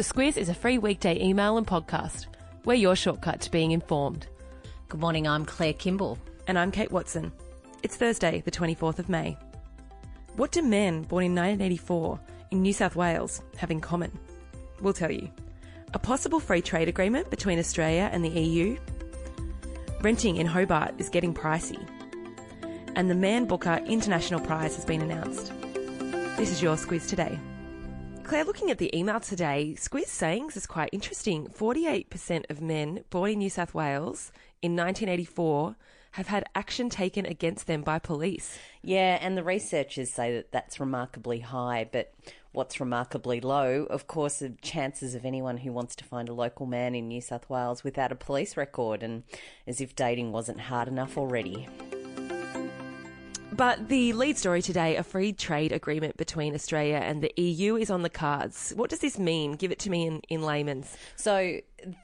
The Squiz is a free weekday email and podcast. We're your shortcut to being informed. Good morning, I'm Claire Kimball. And I'm Kate Watson. It's Thursday, the 24th of May. What do men born in 1984 in New South Wales have in common? We'll tell you. A possible free trade agreement between Australia and the EU. Renting in Hobart is getting pricey. And the Man Booker International Prize has been announced. This is your Squiz today. Claire, looking at the email today, Squiz Sayings is quite interesting. 48% of men born in New South Wales in 1984 have had action taken against them by police. Yeah, and the researchers say that that's remarkably high, but what's remarkably low, of course, the chances of anyone who wants to find a local man in New South Wales without a police record, and as if dating wasn't hard enough already. But the lead story today, a free trade agreement between Australia and the EU, is on the cards. What does this mean? Give it to me in, in layman's. So,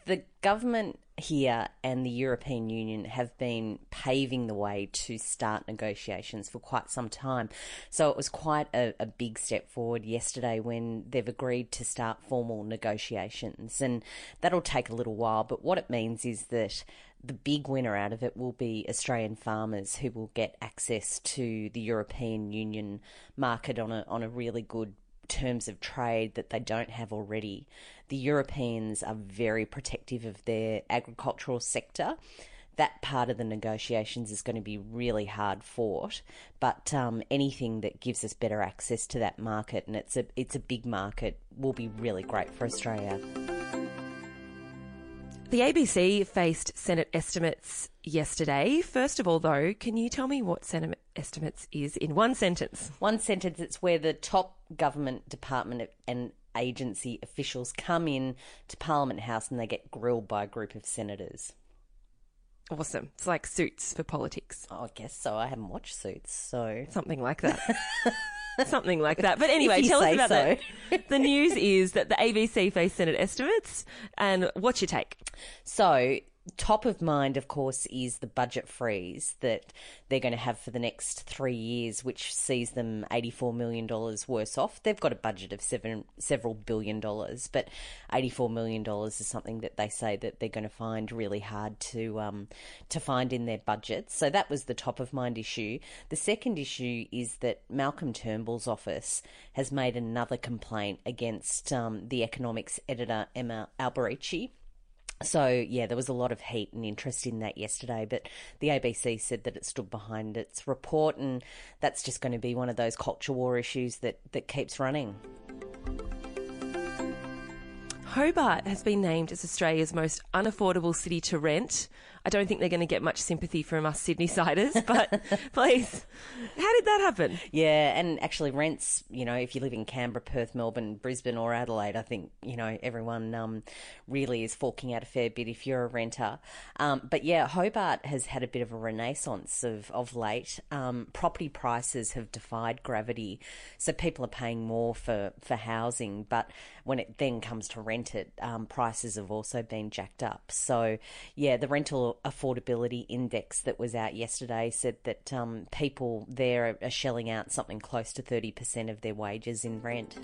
the government here and the European Union have been paving the way to start negotiations for quite some time. So it was quite a, a, big step forward yesterday when they've agreed to start formal negotiations. And that'll take a little while, but what it means is that the big winner out of it will be Australian farmers who will get access to the European Union market on a on a really good terms of trade that they don't have already. The Europeans are very protective of their agricultural sector. That part of the negotiations is going to be really hard fought, but um, anything that gives us better access to that market, and it's a it's a big market, will be really great for Australia. The ABC faced Senate estimates yesterday. First of all, though, can you tell me what Senate estimates is in one sentence? One sentence, it's where the top government department and agency officials come in to Parliament House and they get grilled by a group of senators. Awesome. It's like suits for politics. Oh, I guess so. I haven't watched Suits, so. Something like that. Something like that. But anyway, tell us about so. that. The news is that the ABC faced Senate estimates, and what's your take? So top of mind, of course, is the budget freeze that they're going to have for the next three years, which sees them $84 million worse off. They've got a budget of seven, several billion dollars, but $84 million is something that they say that they're going to find really hard to, um, to find in their budget. So that was the top of mind issue. The second issue is that Malcolm Turnbull's office has made another complaint against um, the economics editor, Emma Alberici so, yeah, there was a lot of heat and interest in that yesterday, but the ABC said that it stood behind its report, and that's just going to be one of those culture war issues that, that keeps running. Hobart has been named as Australia's most unaffordable city to rent. I don't think they're going to get much sympathy from us Sydney siders, but please, how did that happen? Yeah, and actually, rents, you know, if you live in Canberra, Perth, Melbourne, Brisbane, or Adelaide, I think, you know, everyone um, really is forking out a fair bit if you're a renter. Um, but yeah, Hobart has had a bit of a renaissance of, of late. Um, property prices have defied gravity, so people are paying more for, for housing, but when it then comes to rent, it, um, prices have also been jacked up. So, yeah, the rental affordability index that was out yesterday said that um, people there are shelling out something close to 30% of their wages in rent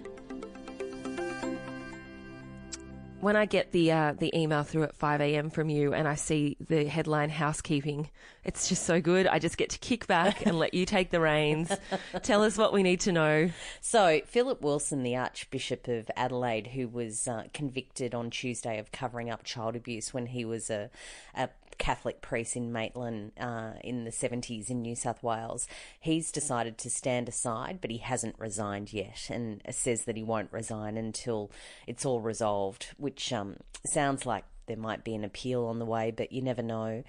when I get the uh, the email through at 5 a.m. from you and I see the headline housekeeping, it's just so good. I just get to kick back and let you take the reins. Tell us what we need to know. So, Philip Wilson, the Archbishop of Adelaide, who was uh, convicted on Tuesday of covering up child abuse when he was a, a Catholic priest in Maitland uh, in the 70s in New South Wales. He's decided to stand aside, but he hasn't resigned yet and says that he won't resign until it's all resolved, which um, sounds like there might be an appeal on the way, but you never know.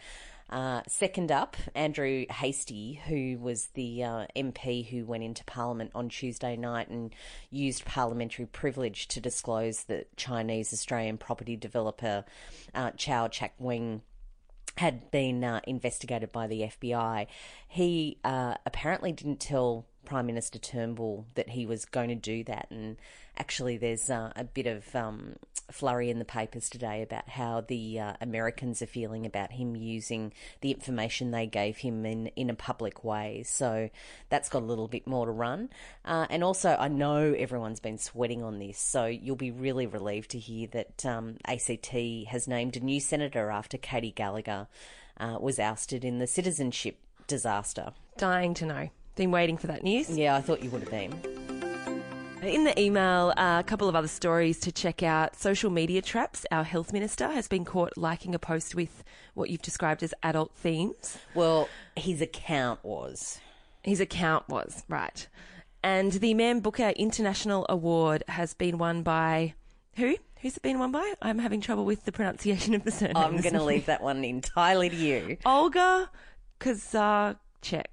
Uh, second up, Andrew Hastie, who was the uh, MP who went into Parliament on Tuesday night and used parliamentary privilege to disclose that Chinese Australian property developer uh, Chau Chak Wing had been uh, investigated by the FBI. He uh, apparently didn't tell Prime Minister Turnbull that he was going to do that, and actually, there's uh, a bit of um, flurry in the papers today about how the uh, Americans are feeling about him using the information they gave him in, in a public way. So that's got a little bit more to run. Uh, and also, I know everyone's been sweating on this, so you'll be really relieved to hear that um, ACT has named a new senator after Katy Gallagher uh, was ousted in the citizenship disaster. Dying to know. Been waiting for that news. Yeah, I thought you would have been. In the email, uh, a couple of other stories to check out. Social media traps. Our health minister has been caught liking a post with what you've described as adult themes. Well, his account was. His account was, right. And the Man Booker International Award has been won by who? Who's it been won by? I'm having trouble with the pronunciation of the surname. I'm going to leave that one entirely to you. Olga Kazarchek.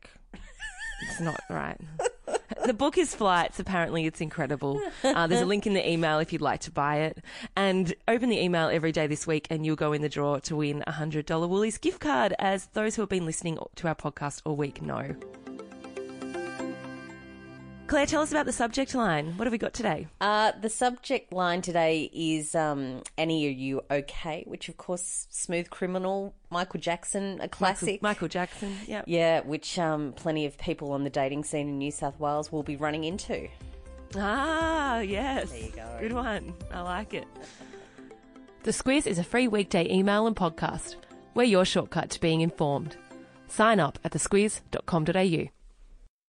It's not right. the book is Flights. Apparently, it's incredible. Uh, there's a link in the email if you'd like to buy it. And open the email every day this week, and you'll go in the draw to win a $100 Woolies gift card, as those who have been listening to our podcast all week know. Claire, tell us about the subject line. What have we got today? Uh, the subject line today is um, Annie, are you okay? Which, of course, Smooth Criminal, Michael Jackson, a classic. Michael, Michael Jackson, yeah. Yeah, which um, plenty of people on the dating scene in New South Wales will be running into. Ah, yes. There you go. Good one. I like it. The Squiz is a free weekday email and podcast. We're your shortcut to being informed. Sign up at thesquiz.com.au.